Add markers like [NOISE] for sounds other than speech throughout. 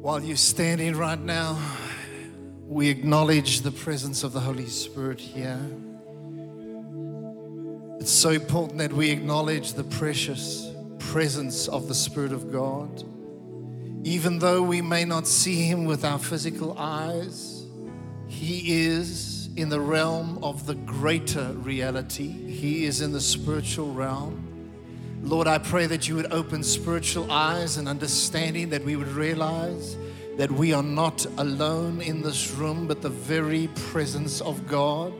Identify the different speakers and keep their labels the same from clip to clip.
Speaker 1: While you're standing right now, we acknowledge the presence of the Holy Spirit here. It's so important that we acknowledge the precious presence of the Spirit of God. Even though we may not see Him with our physical eyes, He is in the realm of the greater reality, He is in the spiritual realm. Lord, I pray that you would open spiritual eyes and understanding, that we would realize that we are not alone in this room, but the very presence of God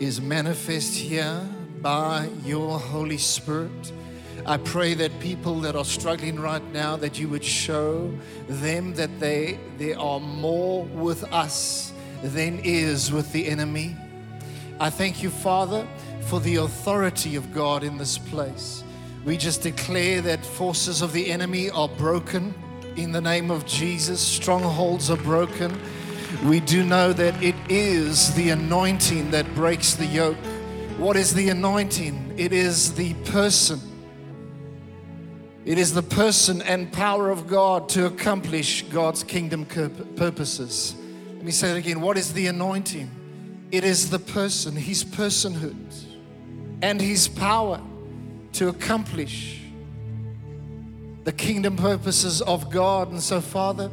Speaker 1: is manifest here by your Holy Spirit. I pray that people that are struggling right now, that you would show them that they, they are more with us than is with the enemy. I thank you, Father, for the authority of God in this place. We just declare that forces of the enemy are broken in the name of Jesus. Strongholds are broken. We do know that it is the anointing that breaks the yoke. What is the anointing? It is the person. It is the person and power of God to accomplish God's kingdom purposes. Let me say it again. What is the anointing? It is the person, his personhood, and his power to accomplish the kingdom purposes of God. And so, Father,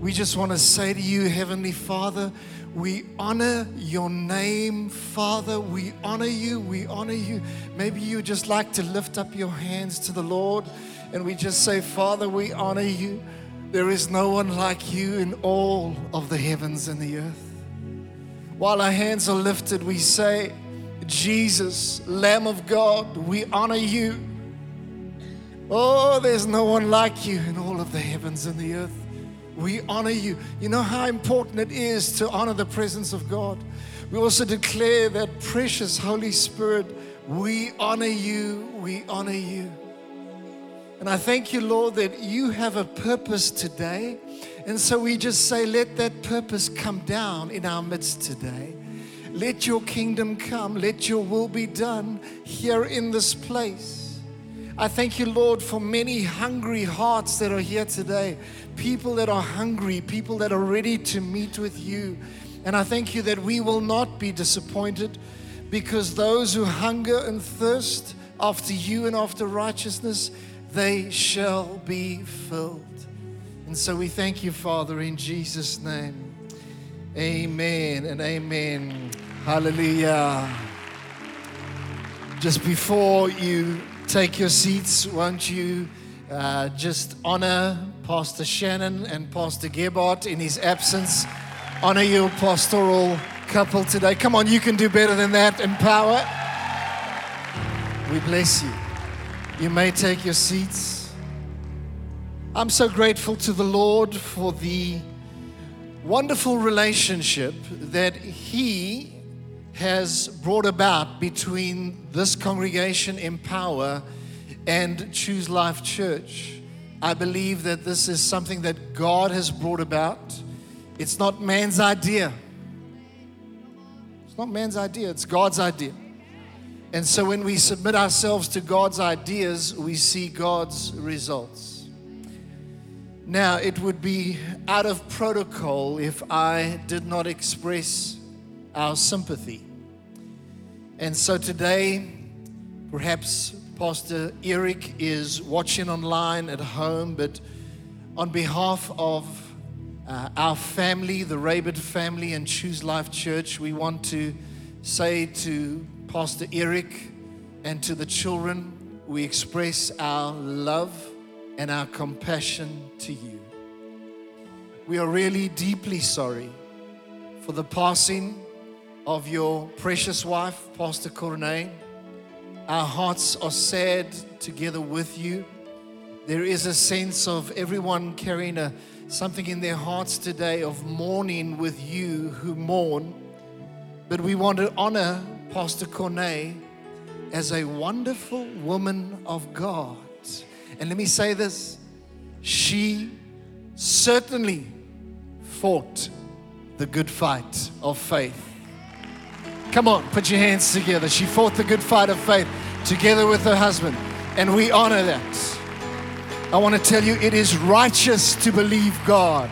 Speaker 1: we just want to say to you, Heavenly Father, we honor your name, Father. We honor you. We honor you. Maybe you just like to lift up your hands to the Lord and we just say, Father, we honor you. There is no one like you in all of the heavens and the earth. While our hands are lifted, we say, Jesus, Lamb of God, we honor you. Oh, there's no one like you in all of the heavens and the earth. We honor you. You know how important it is to honor the presence of God. We also declare that precious Holy Spirit, we honor you, we honor you. And I thank you, Lord, that you have a purpose today. And so we just say, let that purpose come down in our midst today. Let your kingdom come. Let your will be done here in this place. I thank you, Lord, for many hungry hearts that are here today. People that are hungry, people that are ready to meet with you. And I thank you that we will not be disappointed because those who hunger and thirst after you and after righteousness, they shall be filled. And so we thank you, Father, in Jesus' name. Amen and amen. Hallelujah. Just before you take your seats, won't you uh, just honor Pastor Shannon and Pastor Gebhardt in his absence? Honor your pastoral couple today. Come on, you can do better than that Empower. We bless you. You may take your seats. I'm so grateful to the Lord for the wonderful relationship that He has brought about between this congregation Empower and Choose Life Church. I believe that this is something that God has brought about. It's not man's idea. It's not man's idea, it's God's idea. And so when we submit ourselves to God's ideas, we see God's results. Now, it would be out of protocol if I did not express our sympathy and so today, perhaps Pastor Eric is watching online at home, but on behalf of uh, our family, the Rabid family, and Choose Life Church, we want to say to Pastor Eric and to the children, we express our love and our compassion to you. We are really deeply sorry for the passing of your precious wife, Pastor Corneille. Our hearts are sad together with you. There is a sense of everyone carrying a, something in their hearts today of mourning with you who mourn. But we want to honor Pastor Corneille as a wonderful woman of God. And let me say this she certainly fought the good fight of faith. Come on, put your hands together. She fought the good fight of faith together with her husband, and we honor that. I want to tell you it is righteous to believe God.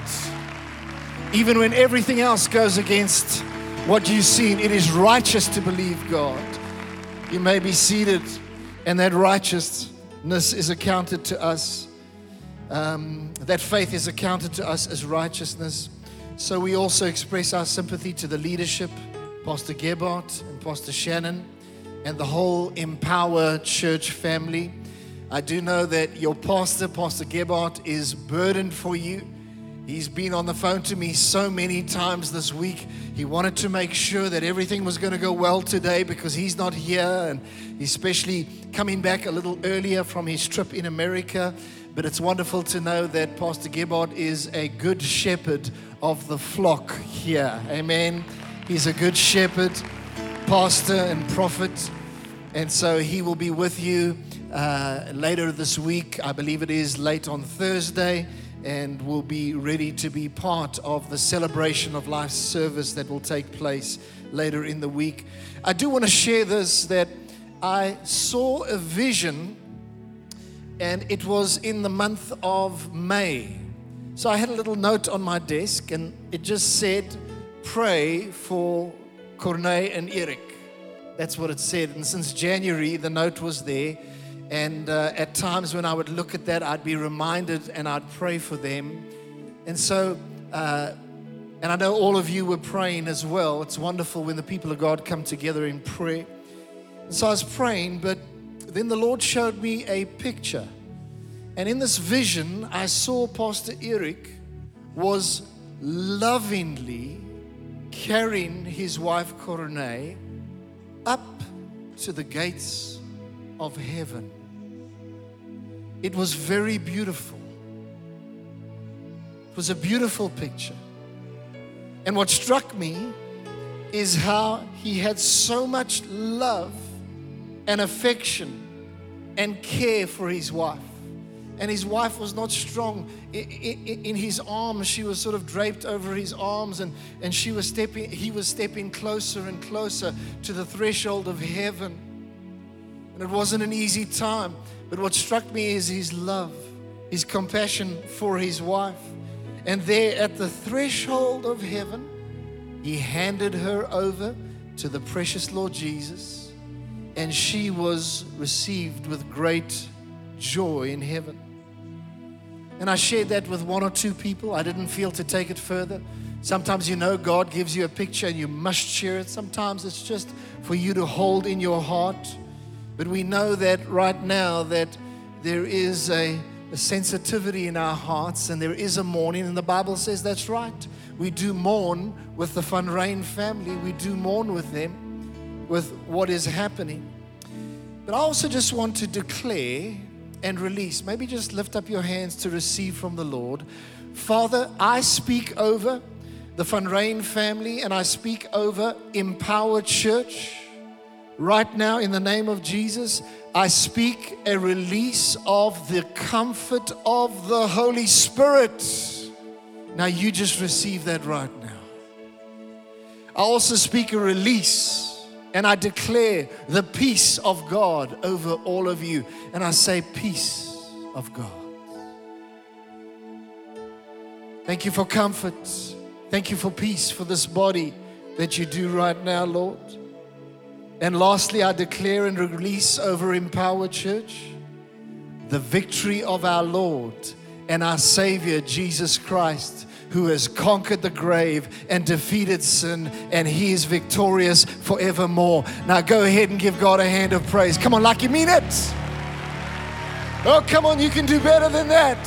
Speaker 1: Even when everything else goes against what you've seen, it is righteous to believe God. You may be seated, and that righteousness is accounted to us. Um, that faith is accounted to us as righteousness. So we also express our sympathy to the leadership, Pastor Gebhardt and Pastor Shannon, and the whole Empower Church family. I do know that your pastor, Pastor Gebhardt, is burdened for you. He's been on the phone to me so many times this week. He wanted to make sure that everything was going to go well today because he's not here and especially coming back a little earlier from his trip in America. But it's wonderful to know that Pastor Gebhardt is a good shepherd of the flock here. Amen. He's a good shepherd, pastor, and prophet. And so he will be with you uh, later this week. I believe it is late on Thursday and will be ready to be part of the celebration of life service that will take place later in the week. I do want to share this that I saw a vision, and it was in the month of May. So I had a little note on my desk, and it just said, Pray for Corneille and Eric. That's what it said. And since January, the note was there. And uh, at times when I would look at that, I'd be reminded and I'd pray for them. And so, uh, and I know all of you were praying as well. It's wonderful when the people of God come together in prayer. So I was praying, but then the Lord showed me a picture. And in this vision, I saw Pastor Eric was lovingly carrying his wife Corone up to the gates of heaven. It was very beautiful. It was a beautiful picture. And what struck me is how he had so much love and affection and care for his wife. And his wife was not strong. In his arms, she was sort of draped over his arms, and, and she was stepping, he was stepping closer and closer to the threshold of heaven. And it wasn't an easy time. But what struck me is his love, his compassion for his wife. And there at the threshold of heaven, he handed her over to the precious Lord Jesus, and she was received with great joy in heaven. And I shared that with one or two people. I didn't feel to take it further. Sometimes you know God gives you a picture and you must share it. Sometimes it's just for you to hold in your heart. But we know that right now that there is a, a sensitivity in our hearts and there is a mourning, and the Bible says that's right. We do mourn with the Van Rain family. We do mourn with them, with what is happening. But I also just want to declare and release. Maybe just lift up your hands to receive from the Lord. Father, I speak over the Van Rain family and I speak over Empowered Church. Right now, in the name of Jesus, I speak a release of the comfort of the Holy Spirit. Now, you just receive that right now. I also speak a release and I declare the peace of God over all of you. And I say, Peace of God. Thank you for comfort. Thank you for peace for this body that you do right now, Lord. And lastly, I declare and release over Empower Church the victory of our Lord and our Savior, Jesus Christ, who has conquered the grave and defeated sin, and He is victorious forevermore. Now go ahead and give God a hand of praise. Come on, like you mean it. Oh, come on, you can do better than that.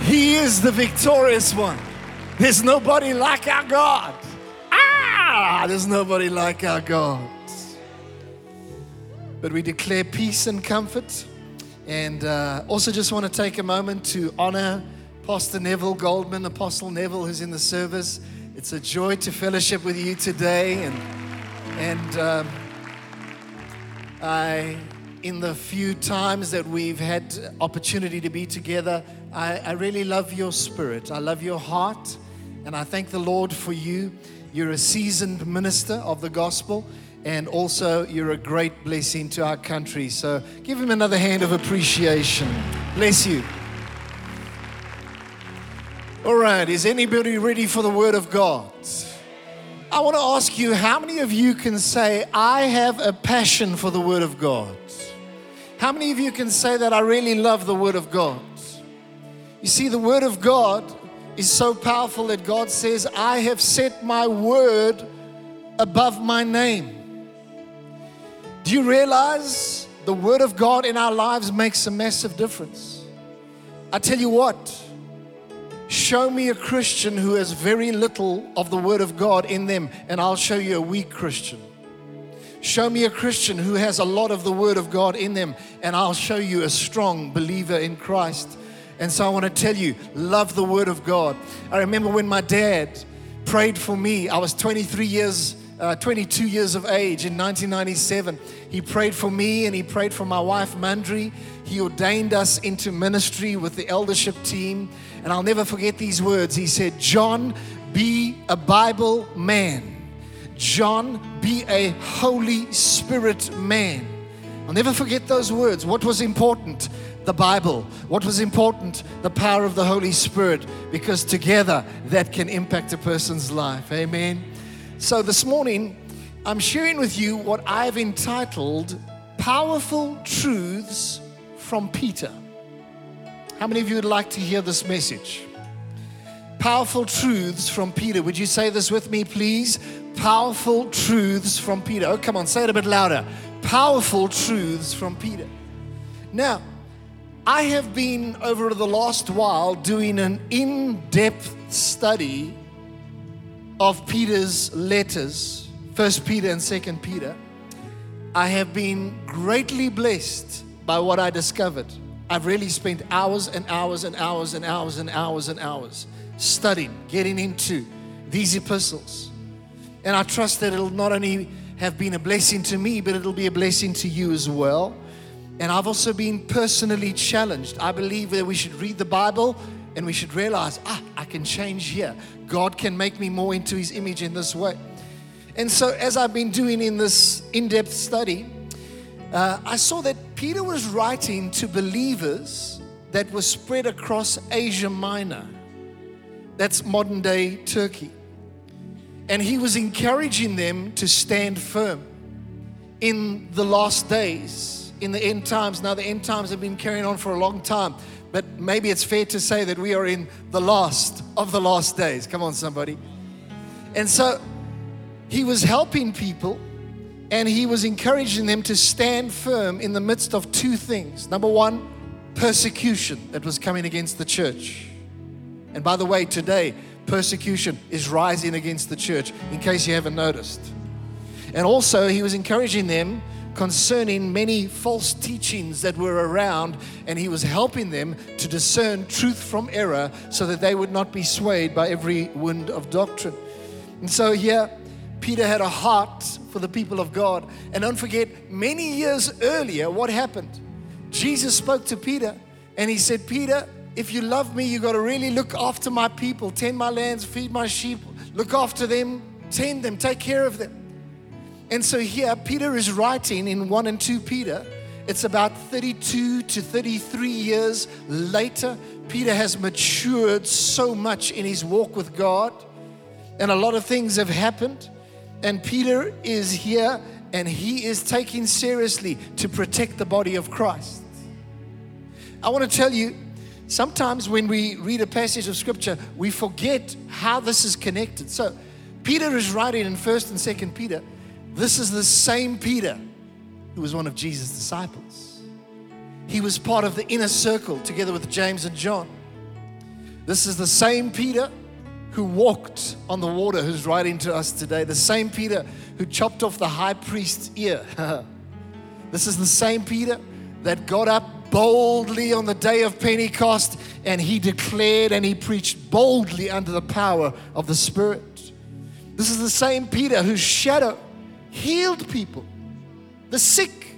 Speaker 1: He is the victorious one. There's nobody like our God. Ah, there's nobody like our God. But we declare peace and comfort. And uh, also, just want to take a moment to honor Pastor Neville Goldman, Apostle Neville, who's in the service. It's a joy to fellowship with you today. And, and um, I, in the few times that we've had opportunity to be together, I, I really love your spirit. I love your heart. And I thank the Lord for you. You're a seasoned minister of the gospel, and also you're a great blessing to our country. So give him another hand of appreciation. Bless you. All right, is anybody ready for the Word of God? I want to ask you how many of you can say, I have a passion for the Word of God? How many of you can say that I really love the Word of God? You see, the Word of God is so powerful that God says, I have set my Word above my name. Do you realize the Word of God in our lives makes a massive difference? I tell you what, show me a Christian who has very little of the Word of God in them, and I'll show you a weak Christian. Show me a Christian who has a lot of the Word of God in them, and I'll show you a strong believer in Christ. And so I want to tell you, love the Word of God. I remember when my dad prayed for me, I was 23 years uh, 22 years of age in 1997. He prayed for me and he prayed for my wife, Mandri. He ordained us into ministry with the eldership team. And I'll never forget these words. He said, John, be a Bible man. John, be a Holy Spirit man. I'll never forget those words. What was important? The Bible. What was important? The power of the Holy Spirit. Because together that can impact a person's life. Amen. So this morning, I'm sharing with you what I've entitled Powerful Truths from Peter. How many of you would like to hear this message? Powerful truths from Peter. Would you say this with me, please? Powerful truths from Peter. Oh, come on, say it a bit louder. Powerful truths from Peter. Now, I have been over the last while doing an in depth study of Peter's letters, First Peter and Second Peter, I have been greatly blessed by what I discovered. I've really spent hours and hours and hours and hours and hours and hours studying, getting into these epistles. And I trust that it'll not only have been a blessing to me, but it'll be a blessing to you as well. And I've also been personally challenged. I believe that we should read the Bible and we should realize, ah, I can change here. God can make me more into His image in this way. And so, as I've been doing in this in depth study, uh, I saw that Peter was writing to believers that were spread across Asia Minor. That's modern day Turkey. And he was encouraging them to stand firm in the last days, in the end times. Now, the end times have been carrying on for a long time but maybe it's fair to say that we are in the last of the last days. Come on, somebody. And so he was helping people and he was encouraging them to stand firm in the midst of two things. Number one, persecution that was coming against the church. And by the way, today, persecution is rising against the church, in case you haven't noticed. And also, he was encouraging them concerning many false teachings that were around, and he was helping them to discern truth from error so that they would not be swayed by every wind of doctrine. And so here, Peter had a heart for the people of God. And don't forget, many years earlier, what happened? Jesus spoke to Peter and he said, Peter, if you love me, you got to really look after my people, tend my lands, feed my sheep, look after them, tend them, take care of them. And so here, Peter is writing in 1 and 2 Peter. It's about 32 to 33 years later. Peter has matured so much in his walk with God, and a lot of things have happened. And Peter is here and he is taking seriously to protect the body of Christ. I want to tell you, sometimes when we read a passage of scripture, we forget how this is connected. So, Peter is writing in 1st and 2nd Peter this is the same Peter who was one of Jesus' disciples. He was part of the inner circle together with James and John. This is the same Peter who walked on the water who's writing to us today. The same Peter who chopped off the high priest's ear. [LAUGHS] this is the same Peter that got up boldly on the day of Pentecost and he declared and he preached boldly under the power of the Spirit. This is the same Peter whose shadow healed people. The sick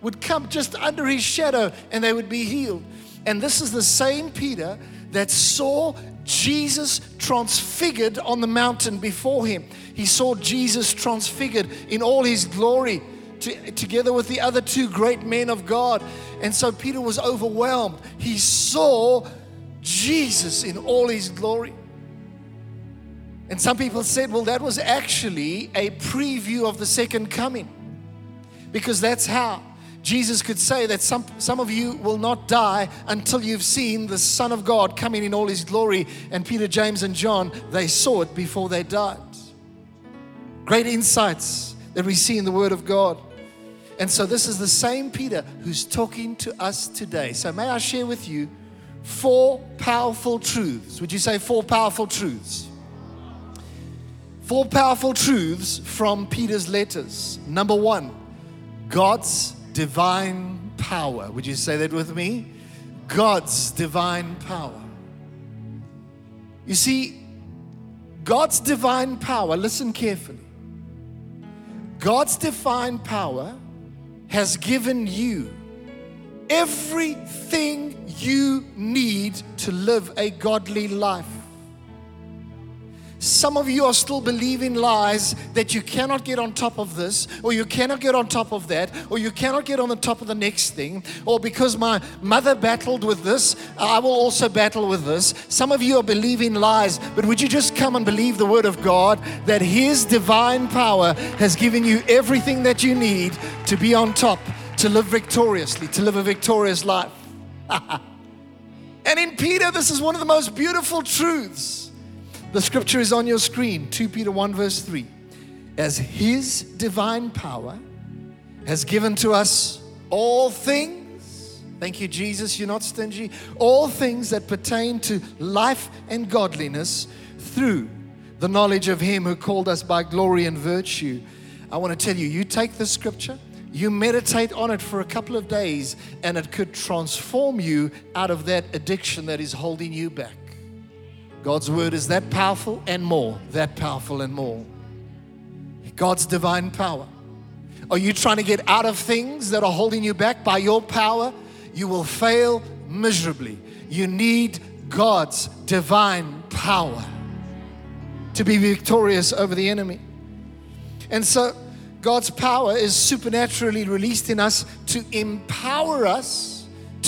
Speaker 1: would come just under his shadow and they would be healed. And this is the same Peter that saw Jesus transfigured on the mountain before him. He saw Jesus transfigured in all his glory to, together with the other two great men of God. And so Peter was overwhelmed. He saw Jesus in all his glory. And some people said, well, that was actually a preview of the second coming. Because that's how Jesus could say that some, some of you will not die until you've seen the Son of God coming in all his glory. And Peter, James, and John, they saw it before they died. Great insights that we see in the Word of God. And so, this is the same Peter who's talking to us today. So, may I share with you four powerful truths? Would you say four powerful truths? Four powerful truths from Peter's letters. Number one, God's divine power. Would you say that with me? God's divine power. You see, God's divine power, listen carefully. God's divine power has given you everything you need to live a godly life. Some of you are still believing lies that you cannot get on top of this, or you cannot get on top of that, or you cannot get on the top of the next thing, or because my mother battled with this, I will also battle with this. Some of you are believing lies, but would you just come and believe the word of God that His divine power has given you everything that you need to be on top, to live victoriously, to live a victorious life? [LAUGHS] and in Peter, this is one of the most beautiful truths. The scripture is on your screen 2 Peter 1, verse 3. As his divine power has given to us all things, thank you, Jesus, you're not stingy, all things that pertain to life and godliness through the knowledge of him who called us by glory and virtue. I want to tell you, you take the scripture, you meditate on it for a couple of days, and it could transform you out of that addiction that is holding you back. God's word is that powerful and more, that powerful and more. God's divine power. Are you trying to get out of things that are holding you back by your power? You will fail miserably. You need God's divine power to be victorious over the enemy. And so, God's power is supernaturally released in us to empower us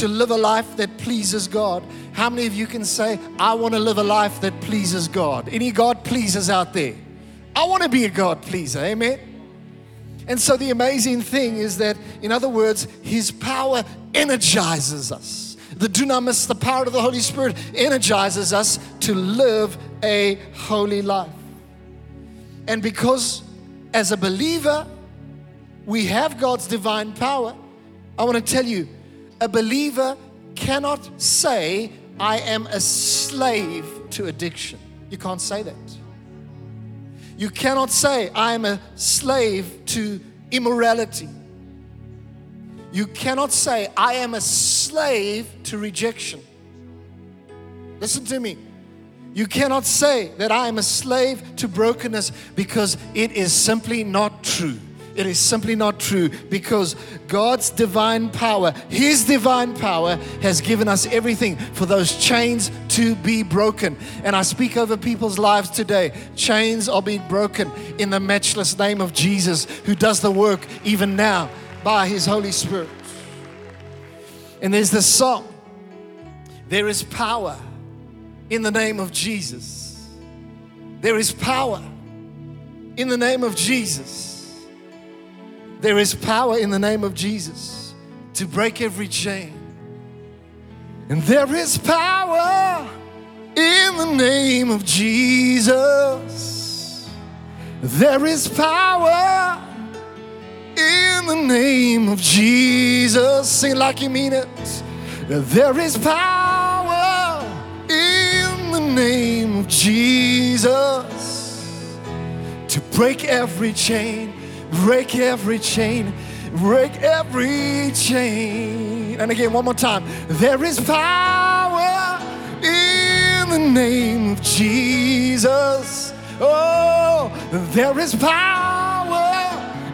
Speaker 1: to live a life that pleases God. How many of you can say, I want to live a life that pleases God? Any God pleasers out there? I want to be a God pleaser. Amen. And so the amazing thing is that, in other words, His power energizes us. The dunamis, the power of the Holy Spirit, energizes us to live a holy life. And because as a believer, we have God's divine power, I want to tell you, a believer cannot say, I am a slave to addiction. You can't say that. You cannot say, I am a slave to immorality. You cannot say, I am a slave to rejection. Listen to me. You cannot say that I am a slave to brokenness because it is simply not true. It is simply not true because God's divine power, His divine power, has given us everything for those chains to be broken. And I speak over people's lives today. Chains are being broken in the matchless name of Jesus, who does the work even now by His Holy Spirit. And there's this song there is power in the name of Jesus. There is power in the name of Jesus. There is power in the name of Jesus to break every chain. And there is power in the name of Jesus. There is power in the name of Jesus. Sing like you mean it. There is power in the name of Jesus to break every chain break every chain, break every chain. And again, one more time. There is power in the name of Jesus. Oh, there is power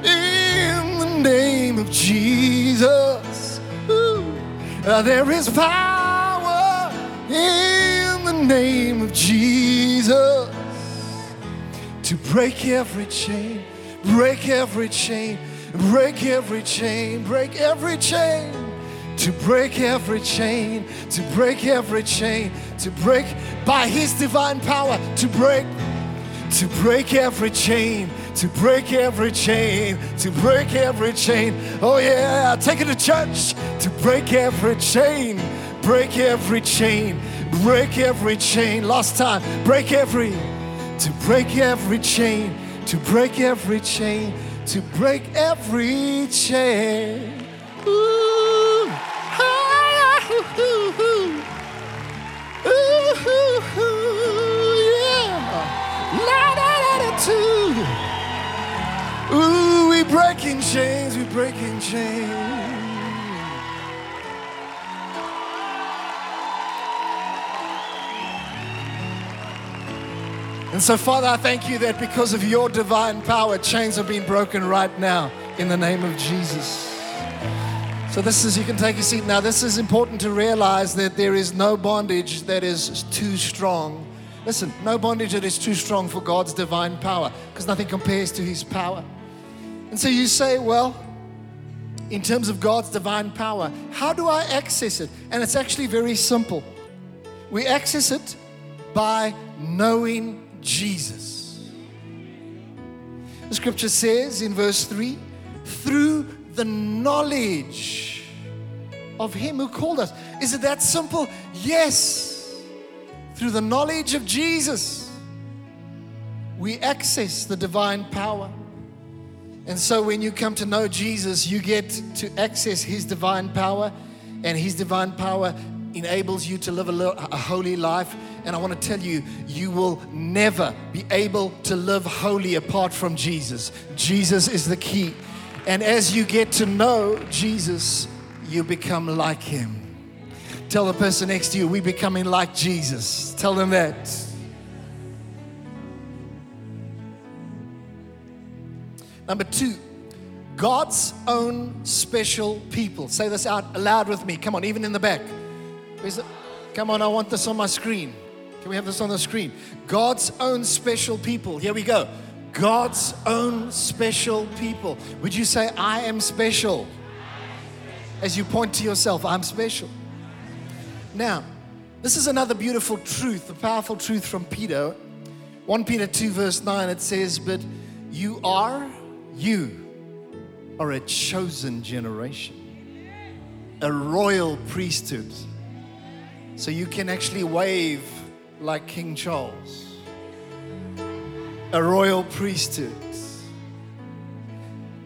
Speaker 1: in the name of Jesus. Uh, there is power in the name of Jesus to break every chain break every chain, break every chain, break every chain, to break every chain, to break every chain, to break by His divine power, to break, to break every chain, to break every chain, to break every chain. Oh, yeah, take it to church to break every chain, break every chain, break every chain. Last time, break every, to break every chain, to break every chain, to break every chain. Ooh, ah, ooh, ooh, ooh. Ooh, yeah. Ooh, we breaking chains, we breaking chains. And so, Father, I thank you that because of your divine power, chains are being broken right now in the name of Jesus. So, this is, you can take a seat now. This is important to realize that there is no bondage that is too strong. Listen, no bondage that is too strong for God's divine power because nothing compares to his power. And so you say, well, in terms of God's divine power, how do I access it? And it's actually very simple. We access it by knowing Jesus. The scripture says in verse 3 through the knowledge of Him who called us. Is it that simple? Yes. Through the knowledge of Jesus, we access the divine power. And so when you come to know Jesus, you get to access His divine power, and His divine power enables you to live a, a, holy life. And I want to tell you, you will never be able to live holy apart from Jesus. Jesus is the key. And as you get to know Jesus, you become like Him. Tell the person next to you, we're becoming like Jesus. Tell them that. Number two, God's own special people. Say this out loud with me. Come on, even in the back. Come on, I want this on my screen. Can we have this on the screen? God's own special people. Here we go. God's own special people. Would you say, I am special? As you point to yourself, I'm special. Now, this is another beautiful truth, a powerful truth from Peter. 1 Peter 2, verse 9, it says, But you are you are a chosen generation, a royal priesthood. So you can actually wave like King Charles, a royal priesthood,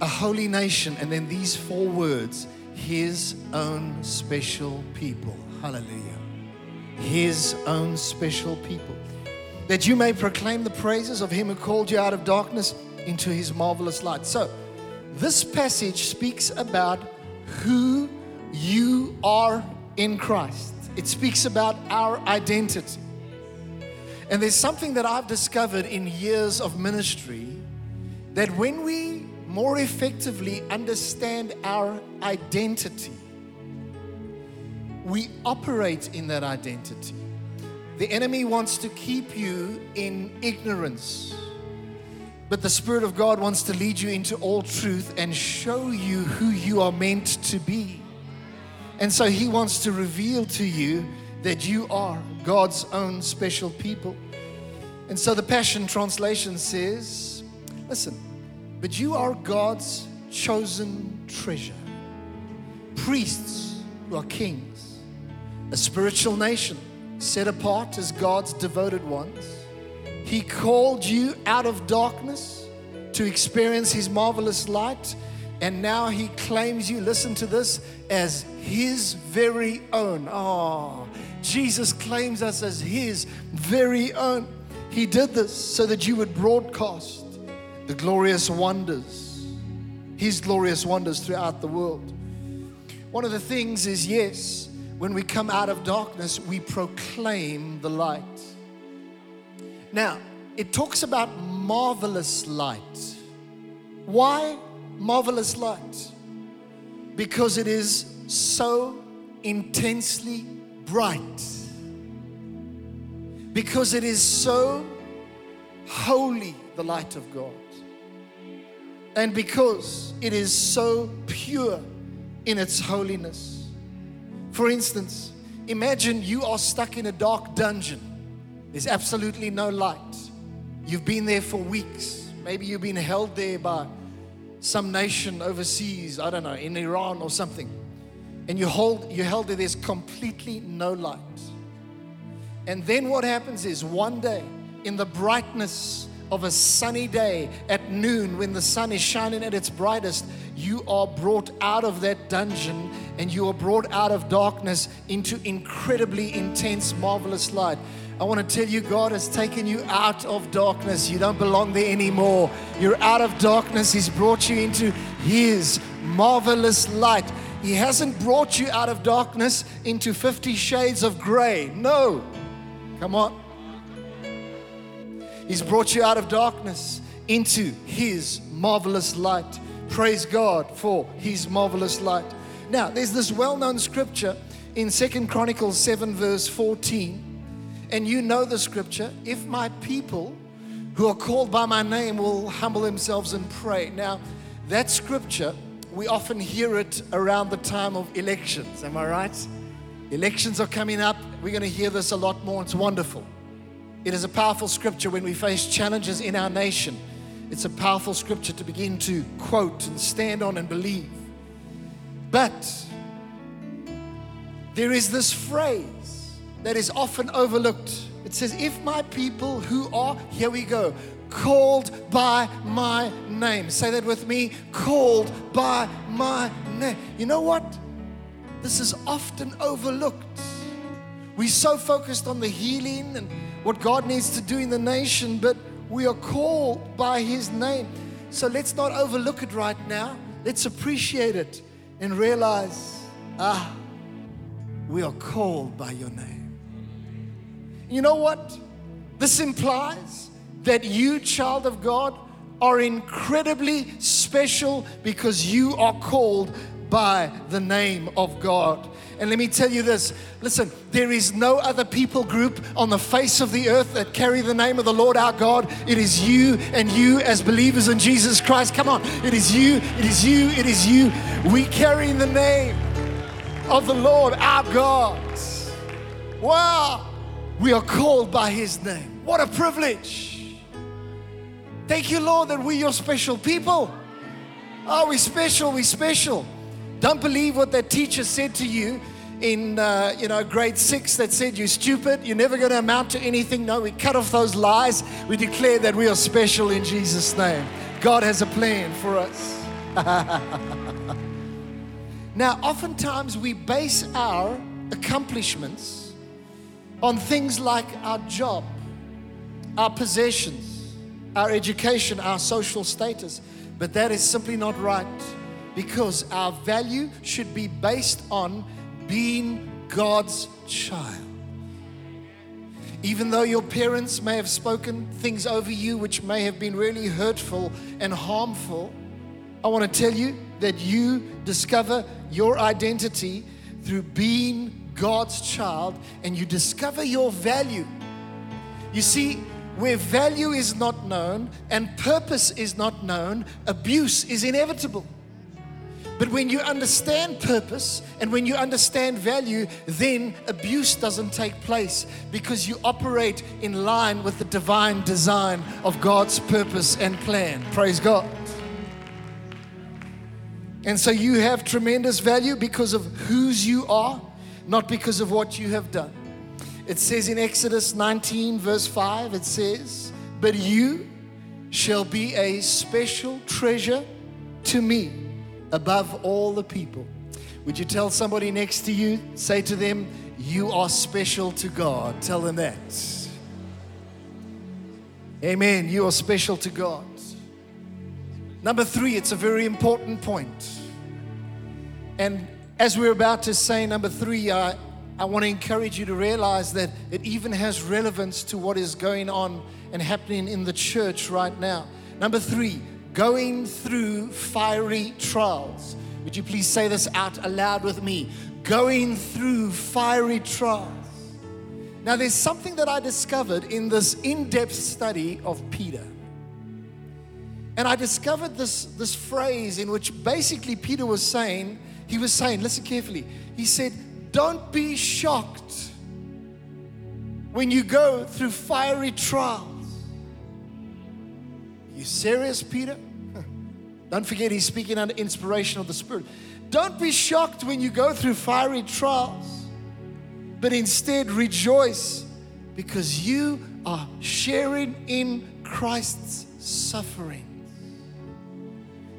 Speaker 1: a holy nation, and then these four words his own special people. Hallelujah. His own special people. That you may proclaim the praises of him who called you out of darkness into his marvelous light. So, this passage speaks about who you are in Christ, it speaks about our identity. And there's something that I've discovered in years of ministry that when we more effectively understand our identity, we operate in that identity. The enemy wants to keep you in ignorance but the Spirit of God wants to lead you into all truth and show you who you are meant to be. And so He wants to reveal to you that you are God's own special people. And so the Passion Translation says, listen, but you are God's chosen treasure, priests who are kings, a spiritual nation set apart as God's devoted ones he called you out of darkness to experience His marvelous light. And now He claims you, listen to this, as His very own. Oh, Jesus claims us as His very own. He did this so that you would broadcast the glorious wonders, His glorious wonders throughout the world. One of the things is yes, when we come out of darkness, we proclaim the light. Now, it talks about marvelous light. Why marvelous light? Because it is so intensely bright. Because it is so holy, the light of God. and because it is so pure in its holiness. For instance, imagine you are stuck in a dark dungeon. There's absolutely no light. You've been there for weeks. Maybe you've been held there by some nation overseas, I don't know, in Iran or something. And you hold you held there, there's completely no light. And then what happens is one day, in the brightness of a sunny day at noon when the sun is shining at its brightest, you are brought out of that dungeon and you are brought out of darkness into incredibly intense, marvelous light. I want to tell you, God has taken you out of darkness. You don't belong there anymore. You're out of darkness. He's brought you into His marvelous light. He hasn't brought you out of darkness into 50 shades of gray. No. Come on. He's brought you out of darkness into His marvelous light. Praise God for His marvelous light. Now, there's this well known scripture in Second Chronicles 7, verse 14. And you know the scripture if my people who are called by my name will humble themselves and pray. Now, that scripture, we often hear it around the time of elections. Am I right? Elections are coming up. We're going to hear this a lot more. It's wonderful. It is a powerful scripture when we face challenges in our nation. It's a powerful scripture to begin to quote and stand on and believe. But there is this phrase that is often overlooked. It says, If my people who are, here we go, called by my name. Say that with me called by my name. You know what? This is often overlooked. We're so focused on the healing and what God needs to do in the nation, but we are called by His name. So let's not overlook it right now. Let's appreciate it and realize, ah, we are called by your name. You know what? This implies that you, child of God, are incredibly special because you are called by the name of God. And let me tell you this listen, there is no other people group on the face of the earth that carry the name of the Lord our God. It is you and you as believers in Jesus Christ. Come on, it is you, it is you, it is you. We carry the name of the Lord our God. Wow, we are called by his name. What a privilege. Thank you, Lord, that we're your special people. Oh, we special, we special. Don't believe what that teacher said to you in uh, you know grade six that said you're stupid, you're never going to amount to anything. No, we cut off those lies. We declare that we are special in Jesus' name. God has a plan for us. [LAUGHS] now, oftentimes we base our accomplishments on things like our job, our possessions, our education, our social status, but that is simply not right because our value should be based on being God's child. Even though your parents may have spoken things over you which may have been really hurtful and harmful, I want to tell you that you discover your identity through being God's child and you discover your value. You see, where value is not known and purpose is not known, abuse is inevitable. But when you understand purpose and when you understand value, then abuse doesn't take place because you operate in line with the divine design of God's purpose and plan. Praise God. And so you have tremendous value because of whose you are, not because of what you have done. It says in Exodus 19, verse 5, it says, But you shall be a special treasure to me above all the people. Would you tell somebody next to you, say to them, You are special to God? Tell them that. Amen. You are special to God. Number three, it's a very important point. And as we're about to say number three, I, I want to encourage you to realize that it even has relevance to what is going on and happening in the church right now. Number three, going through fiery trials. Would you please say this out aloud with me? Going through fiery trials. Now, there's something that I discovered in this in depth study of Peter. And I discovered this, this phrase in which basically Peter was saying, he was saying, listen carefully, he said, Don't be shocked when you go through fiery trials. You serious, Peter? [LAUGHS] Don't forget, he's speaking under inspiration of the Spirit. Don't be shocked when you go through fiery trials, but instead rejoice because you are sharing in Christ's sufferings.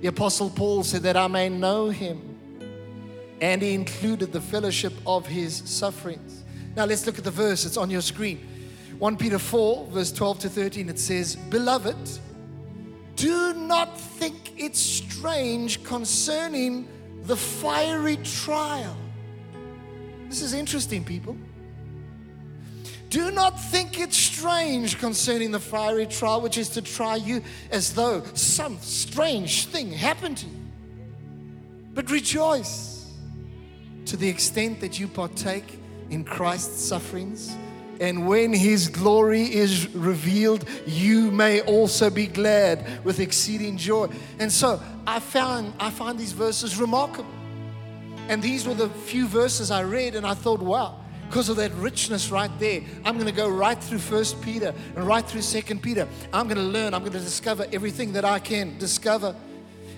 Speaker 1: The Apostle Paul said that I may know him, and he included the fellowship of his sufferings. Now let's look at the verse, it's on your screen. 1 Peter 4, verse 12 to 13, it says, Beloved, do not think it strange concerning the fiery trial. This is interesting, people. Do not think it strange concerning the fiery trial, which is to try you as though some strange thing happened to you. But rejoice to the extent that you partake in Christ's sufferings. And when his glory is revealed, you may also be glad with exceeding joy. And so I found I find these verses remarkable. And these were the few verses I read, and I thought, wow, because of that richness right there. I'm going to go right through First Peter and right through Second Peter. I'm going to learn. I'm going to discover everything that I can discover.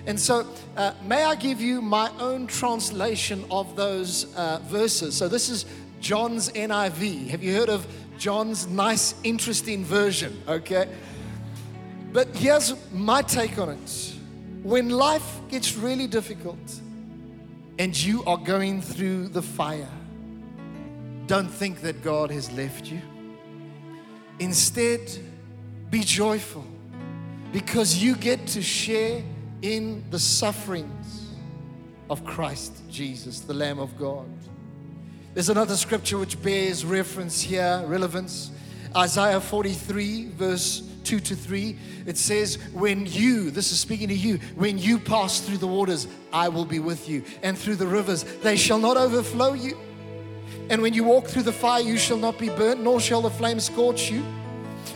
Speaker 1: And so, uh, may I give you my own translation of those uh, verses? So, this is John's NIV. Have you heard of John's nice, interesting version? Okay. But here's my take on it. When life gets really difficult and you are going through the fire, don't think that God has left you. Instead, be joyful because you get to share in the sufferings of Christ Jesus, the Lamb of God. There's another scripture which bears reference here, relevance. Isaiah 43, verse 2 to 3. It says, When you, this is speaking to you, when you pass through the waters, I will be with you, and through the rivers, they shall not overflow you. And when you walk through the fire, you shall not be burnt, nor shall the flame scorch you.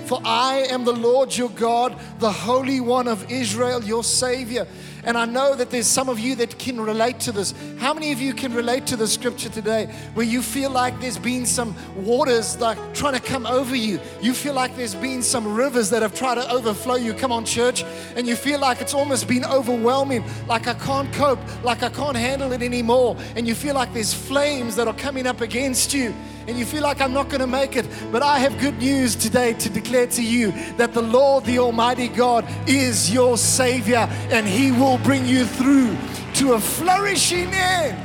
Speaker 1: For I am the Lord your God, the Holy One of Israel, your Savior. And I know that there's some of you that can relate to this. How many of you can relate to the scripture today where you feel like there's been some waters like trying to come over you? You feel like there's been some rivers that have tried to overflow you. Come on, church. And you feel like it's almost been overwhelming, like I can't cope, like I can't handle it anymore. And you feel like there's flames that are coming up against you and you feel like I'm not going to make it. But I have good news today to declare to you that the Lord, the Almighty God, is your Savior and He will bring you through to a flourishing end.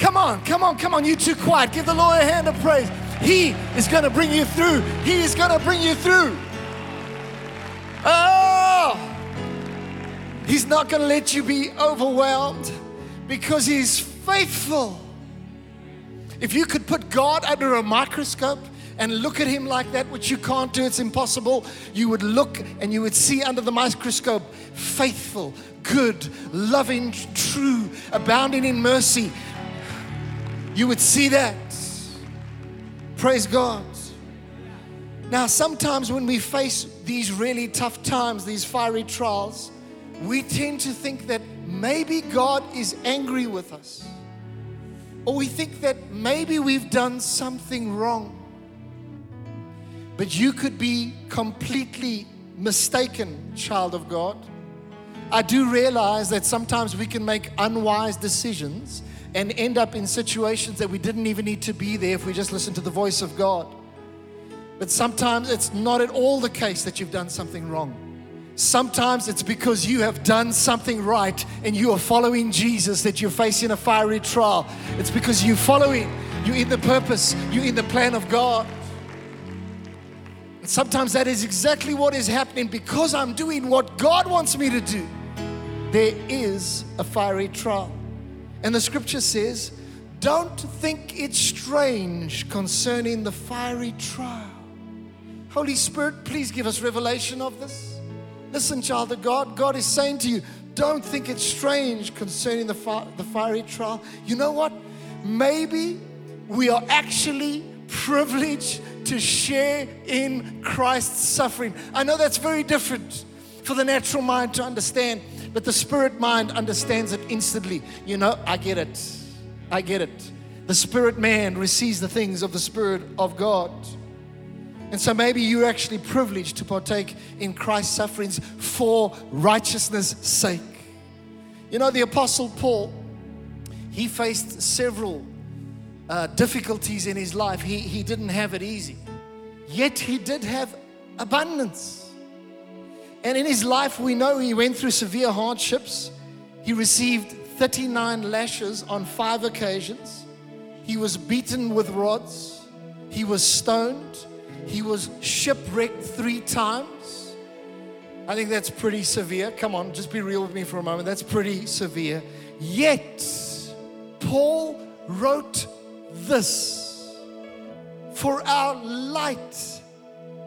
Speaker 1: Come on, come on, come on. You too quiet. Give the Lord a hand of praise. He is going to bring you through. He is going to bring you through. Oh! He's not going to let you be overwhelmed because He's faithful. If you could put God under a microscope and look at him like that, which you can't do, it's impossible, you would look and you would see under the microscope faithful, good, loving, true, abounding in mercy. You would see that. Praise God. Now, sometimes when we face these really tough times, these fiery trials, we tend to think that maybe God is angry with us. Or we think that maybe we've done something wrong. But you could be completely mistaken, child of God. I do realize that sometimes we can make unwise decisions and end up in situations that we didn't even need to be there if we just listen to the voice of God. But sometimes it's not at all the case that you've done something wrong. Sometimes it's because you have done something right and you are following Jesus that you're facing a fiery trial. It's because you're following, you're in the purpose, you're in the plan of God. And sometimes that is exactly what is happening because I'm doing what God wants me to do. There is a fiery trial. And the scripture says, Don't think it strange concerning the fiery trial. Holy Spirit, please give us revelation of this. Listen, child of God, God is saying to you, don't think it's strange concerning the, fi- the fiery trial. You know what? Maybe we are actually privileged to share in Christ's suffering. I know that's very different for the natural mind to understand, but the spirit mind understands it instantly. You know, I get it. I get it. The spirit man receives the things of the spirit of God. And so maybe you're actually privileged to partake in Christ's sufferings for righteousness' sake. You know, the Apostle Paul, he faced several uh, difficulties in his life. He, he didn't have it easy, yet he did have abundance. And in his life, we know he went through severe hardships. He received 39 lashes on five occasions. He was beaten with rods. He was stoned. He was shipwrecked three times. I think that's pretty severe. Come on, just be real with me for a moment. That's pretty severe. Yet, Paul wrote this for our light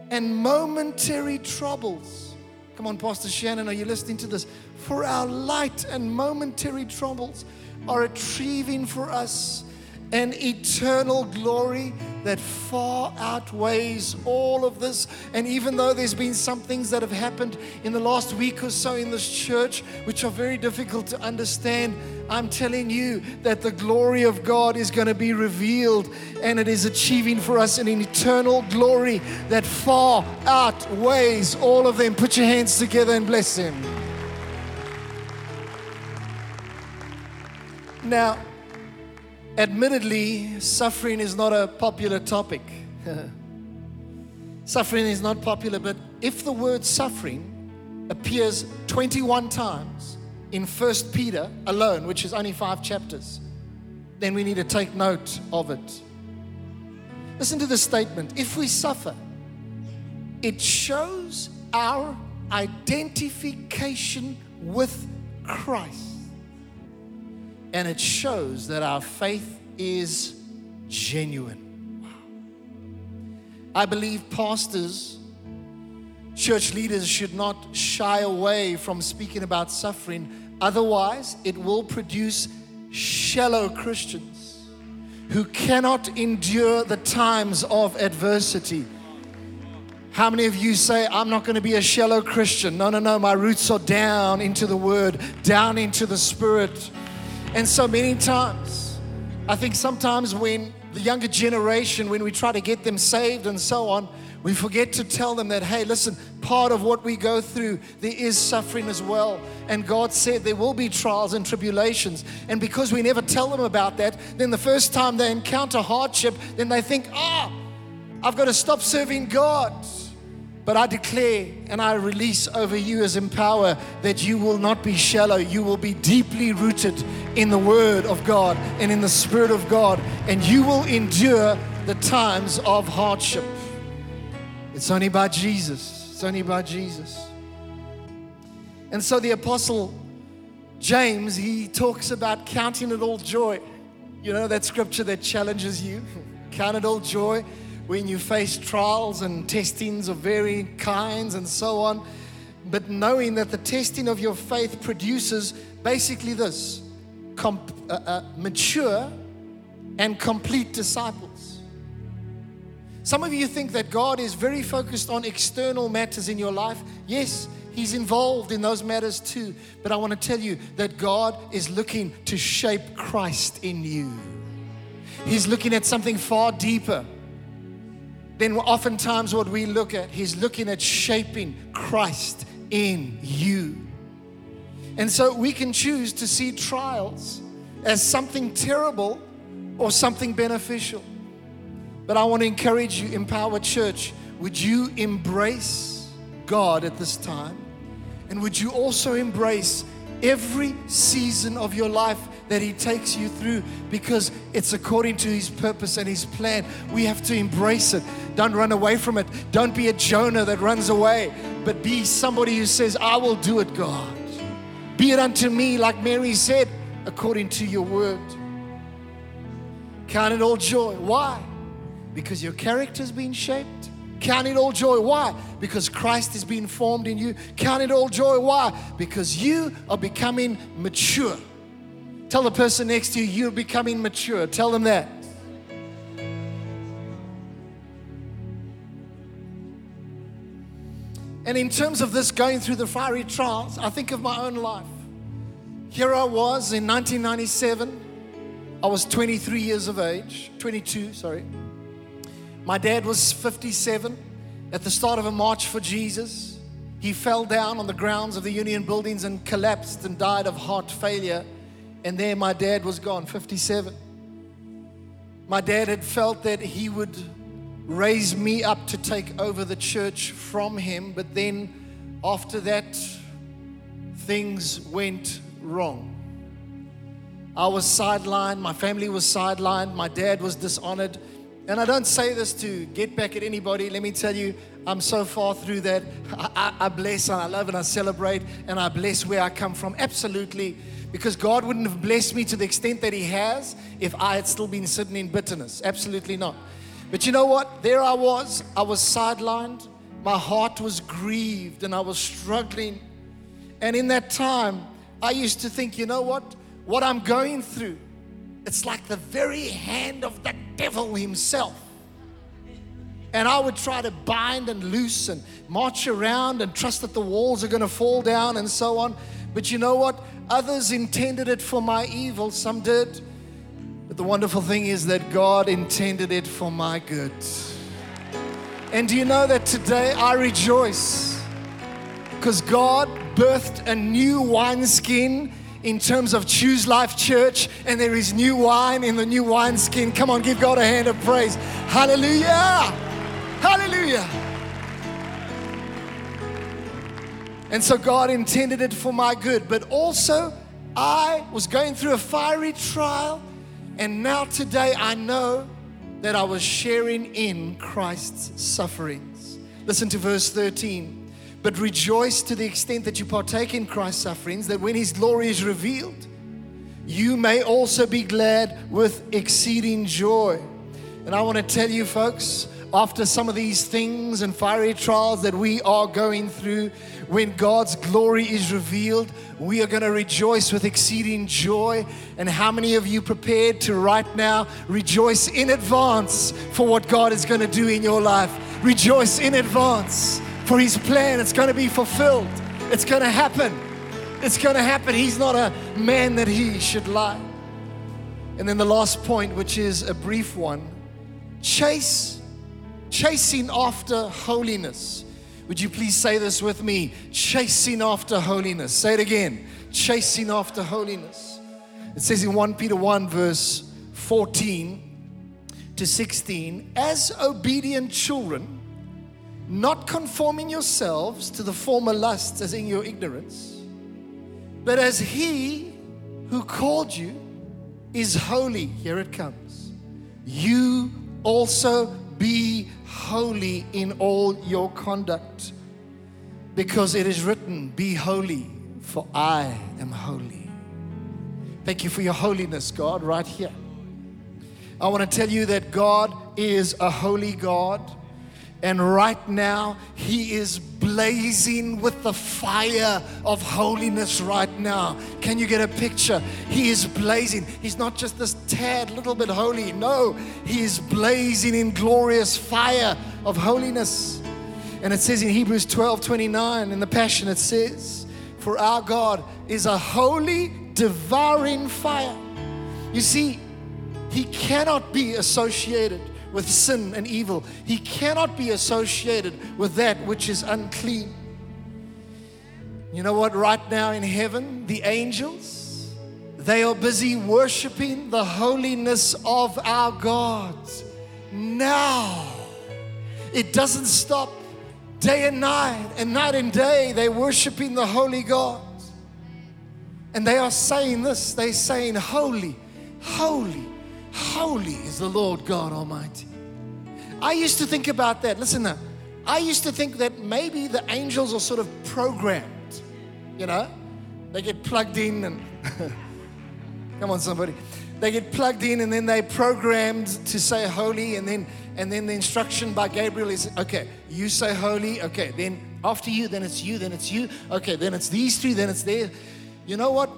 Speaker 1: and momentary troubles. Come on, Pastor Shannon, are you listening to this? For our light and momentary troubles are achieving for us an eternal glory that far outweighs all of this. And even though there's been some things that have happened in the last week or so in this church, which are very difficult to understand, I'm telling you that the glory of God is going to be revealed and it is achieving for us an eternal glory that far outweighs all of them. Put your hands together and bless Him. Now, Admittedly, suffering is not a popular topic. [LAUGHS] suffering is not popular, but if the word suffering appears 21 times in First Peter alone, which is only five chapters, then we need to take note of it. Listen to the statement if we suffer, it shows our identification with Christ and it shows that our faith is genuine. I believe pastors, church leaders should not shy away from speaking about suffering, otherwise, it will produce shallow Christians who cannot endure the times of adversity. How many of you say, I'm not going to be a shallow Christian? No, no, no. My roots are down into the Word, down into the Spirit. And so many times, I think sometimes when the younger generation, when we try to get them saved and so on, we forget to tell them that, hey, listen, part of what we go through, there is suffering as well. And God said there will be trials and tribulations. And because we never tell them about that, then the first time they encounter hardship, then they think, ah, oh, I've got to stop serving God. But I declare and I release over you as empower that you will not be shallow. You will be deeply rooted in the Word of God and in the Spirit of God, and you will endure the times of hardship. It's only by Jesus. It's only by Jesus. And so the Apostle James, he talks about counting it all joy. You know that scripture that challenges you? [LAUGHS] Count it all joy when you face trials and testings of varying kinds and so on, but knowing that the testing of your faith produces basically this comp- uh, uh, mature and complete disciples. Some of you think that God is very focused on external matters in your life. Yes, He's involved in those matters too. But I want to tell you that God is looking to shape Christ in you. He's looking at something far deeper then oftentimes what we look at, he's looking at shaping Christ in you. And so we can choose to see trials as something terrible or something beneficial. But I want to encourage you, Empower Church, would you embrace God at this time? And would you also embrace every season of your life that He takes you through because it's according to His purpose and His plan. We have to embrace it. Don't run away from it. Don't be a Jonah that runs away, but be somebody who says, I will do it, God. Be it unto me, like Mary said, according to your word. Count it all joy. Why? Because your character's been shaped. Count it all joy. Why? Because Christ is being formed in you. Count it all joy. Why? Because you are becoming mature. Tell the person next to you, you're becoming mature. Tell them that. And in terms of this going through the fiery trials, I think of my own life. Here I was in 1997. I was 23 years of age, 22, sorry. My dad was 57 at the start of a march for Jesus. He fell down on the grounds of the Union buildings and collapsed and died of heart failure. And there my dad was gone, 57. My dad had felt that he would raise me up to take over the church from him, but then after that, things went wrong. I was sidelined, my family was sidelined, my dad was dishonored. And I don't say this to get back at anybody. Let me tell you, I'm so far through that. I, I, I bless and I love and I celebrate and I bless where I come from. Absolutely. Because God wouldn't have blessed me to the extent that He has if I had still been sitting in bitterness. Absolutely not. But you know what? There I was. I was sidelined. My heart was grieved and I was struggling. And in that time, I used to think, you know what? What I'm going through, it's like the very hand of the devil himself. And I would try to bind and loose and march around and trust that the walls are going to fall down and so on. But you know what? Others intended it for my evil, some did. But the wonderful thing is that God intended it for my good. And do you know that today I rejoice because God birthed a new wineskin in terms of Choose Life Church, and there is new wine in the new wineskin. Come on, give God a hand of praise. Hallelujah! Hallelujah! And so God intended it for my good, but also I was going through a fiery trial, and now today I know that I was sharing in Christ's sufferings. Listen to verse 13. But rejoice to the extent that you partake in Christ's sufferings, that when his glory is revealed, you may also be glad with exceeding joy. And I want to tell you, folks, after some of these things and fiery trials that we are going through, when God's glory is revealed, we are going to rejoice with exceeding joy. And how many of you prepared to right now rejoice in advance for what God is going to do in your life? Rejoice in advance for His plan. It's going to be fulfilled, it's going to happen. It's going to happen. He's not a man that He should lie. And then the last point, which is a brief one chase, chasing after holiness. Would you please say this with me? Chasing after holiness. Say it again. Chasing after holiness. It says in 1 Peter 1, verse 14 to 16, as obedient children, not conforming yourselves to the former lusts as in your ignorance, but as He who called you is holy, here it comes, you also be holy in all your conduct, because it is written, Be holy, for I am holy. Thank you for your holiness, God, right here. I want to tell you that God is a holy God. And right now, He is blazing with the fire of holiness right now. Can you get a picture? He is blazing. He's not just this tad little bit holy. No, He is blazing in glorious fire of holiness. And it says in Hebrews 12 29, in the Passion, it says, For our God is a holy, devouring fire. You see, He cannot be associated with sin and evil. He cannot be associated with that which is unclean. You know what? Right now in heaven, the angels, they are busy worshiping the holiness of our God. Now, it doesn't stop day and night, and night and day, they're worshiping the holy God. And they are saying this they're saying, Holy, holy, Holy is the Lord God Almighty. I used to think about that. Listen now. I used to think that maybe the angels are sort of programmed, you know? They get plugged in and [LAUGHS] come on somebody. They get plugged in and then they programmed to say holy and then and then the instruction by Gabriel is okay, you say holy, okay, then after you, then it's you, then it's you, okay, then it's these three, then it's there. You know what?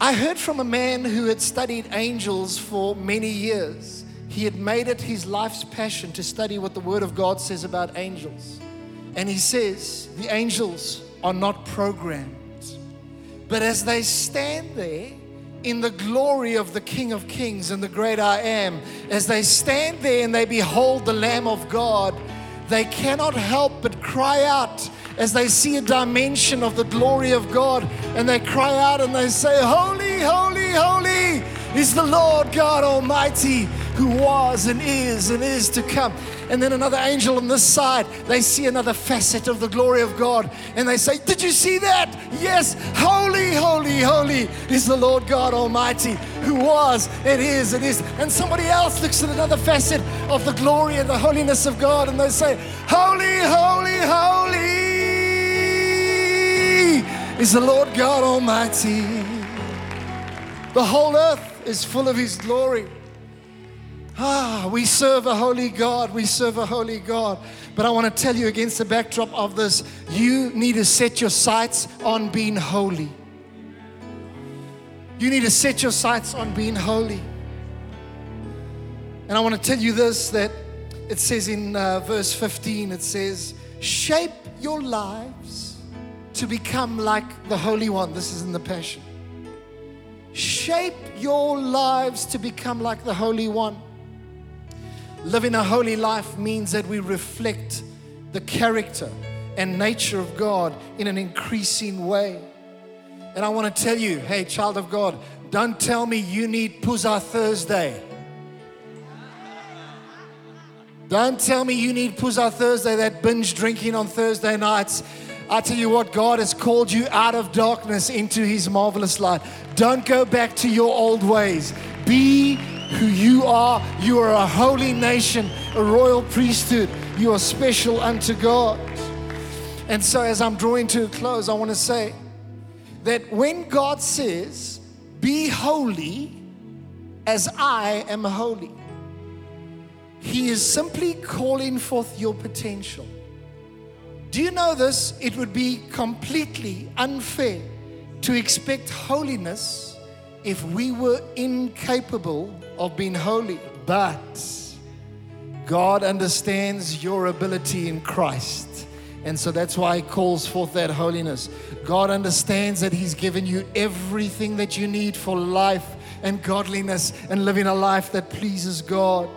Speaker 1: I heard from a man who had studied angels for many years. He had made it his life's passion to study what the Word of God says about angels. And he says, the angels are not programmed. But as they stand there in the glory of the King of Kings and the great I am, as they stand there and they behold the Lamb of God, they cannot help but cry out as they see a dimension of the glory of God and they cry out and they say, Holy, holy, holy is the Lord God Almighty who was and is and is to come. And then another angel on this side, they see another facet of the glory of God and they say, Did you see that? Yes, holy, holy, holy is the Lord God Almighty who was and is and is. And somebody else looks at another facet of the glory and the holiness of God and they say, Holy, holy, holy is the Lord God Almighty. The whole earth is full of His glory. Ah, we serve a holy God. We serve a holy God. But I want to tell you against the backdrop of this, you need to set your sights on being holy. You need to set your sights on being holy. And I want to tell you this that it says in uh, verse 15, it says, Shape your lives to become like the Holy One. This is in the Passion. Shape your lives to become like the Holy One. Living a holy life means that we reflect the character and nature of God in an increasing way. And I want to tell you, hey, child of God, don't tell me you need Phuza Thursday. Don't tell me you need Phuza Thursday, that binge drinking on Thursday nights. I tell you what, God has called you out of darkness into His marvelous light. Don't go back to your old ways. Be who you are. You are a holy nation, a royal priesthood. You are special unto God. And so, as I'm drawing to a close, I want to say that when God says, Be holy as I am holy, He is simply calling forth your potential. Do you know this? It would be completely unfair to expect holiness if we were incapable of being holy. But God understands your ability in Christ. And so that's why He calls forth that holiness. God understands that He's given you everything that you need for life and godliness and living a life that pleases God.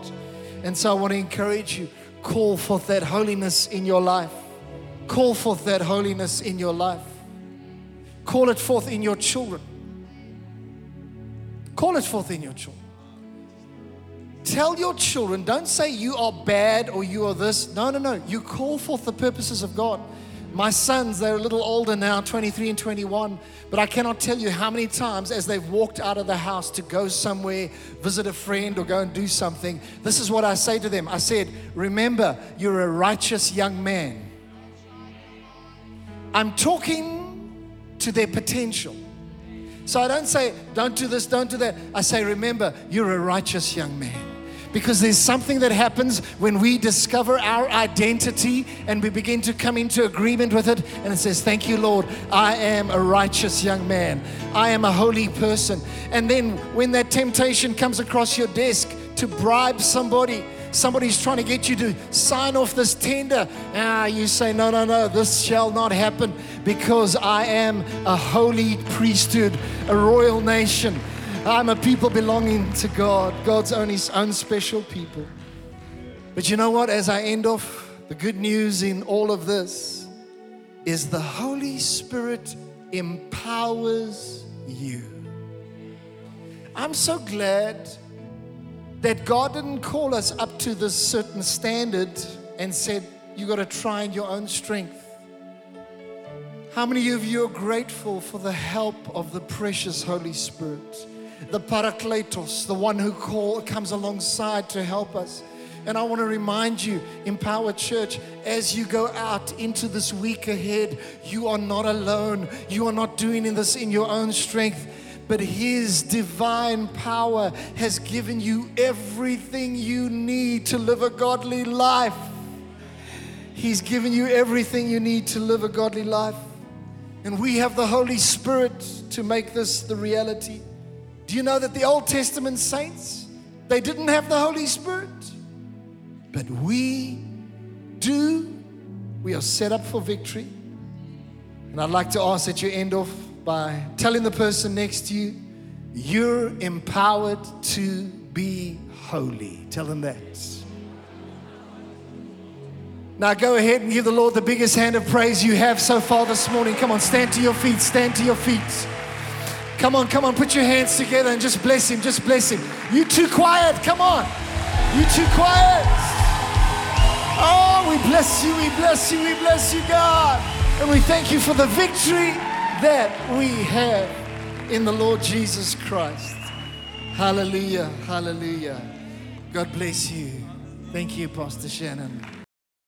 Speaker 1: And so I want to encourage you call forth that holiness in your life. Call forth that holiness in your life. Call it forth in your children. Call it forth in your children. Tell your children, don't say you are bad or you are this. No, no, no. You call forth the purposes of God. My sons, they're a little older now, 23 and 21, but I cannot tell you how many times as they've walked out of the house to go somewhere, visit a friend, or go and do something, this is what I say to them. I said, Remember, you're a righteous young man. I'm talking to their potential. So I don't say, Don't do this, don't do that. I say, Remember, you're a righteous young man because there's something that happens when we discover our identity and we begin to come into agreement with it. And it says, Thank you, Lord, I am a righteous young man, I am a holy person. And then when that temptation comes across your desk to bribe somebody, somebody's trying to get you to sign off this tender. Ah, you say, No, no, no, this shall not happen because I am a holy priesthood, a royal nation. I'm a people belonging to God, God's own, His own special people. But you know what? As I end off, the good news in all of this is the Holy Spirit empowers you. I'm so glad that God didn't call us up to this certain standard and said, You got to try in your own strength. How many of you are grateful for the help of the precious Holy Spirit? the Parakletos, the one who call, comes alongside to help us. And I want to remind you, Empower Church, as you go out into this week ahead, you are not alone. You are not doing this in your own strength, but His divine power has given you everything you need to live a godly life. He's given you everything you need to live a godly life. And we have the Holy Spirit to make this the reality. Do you know that the Old Testament saints, they didn't have the Holy Spirit? But we do We are set up for victory. And I'd like to ask that you end off by telling the person next to you, you're empowered to be holy. Tell them that. Now go ahead and give the Lord the biggest hand of praise you have so far this morning. Come on, stand to your feet, stand to your feet. Come on, come on, put your hands together and just bless him, just bless him. You too quiet, come on. You too quiet. Oh, we bless you, we bless you, we bless you, God. And we thank you for the victory that we have in the Lord Jesus Christ. Hallelujah, hallelujah. God bless you. Thank you, Pastor Shannon.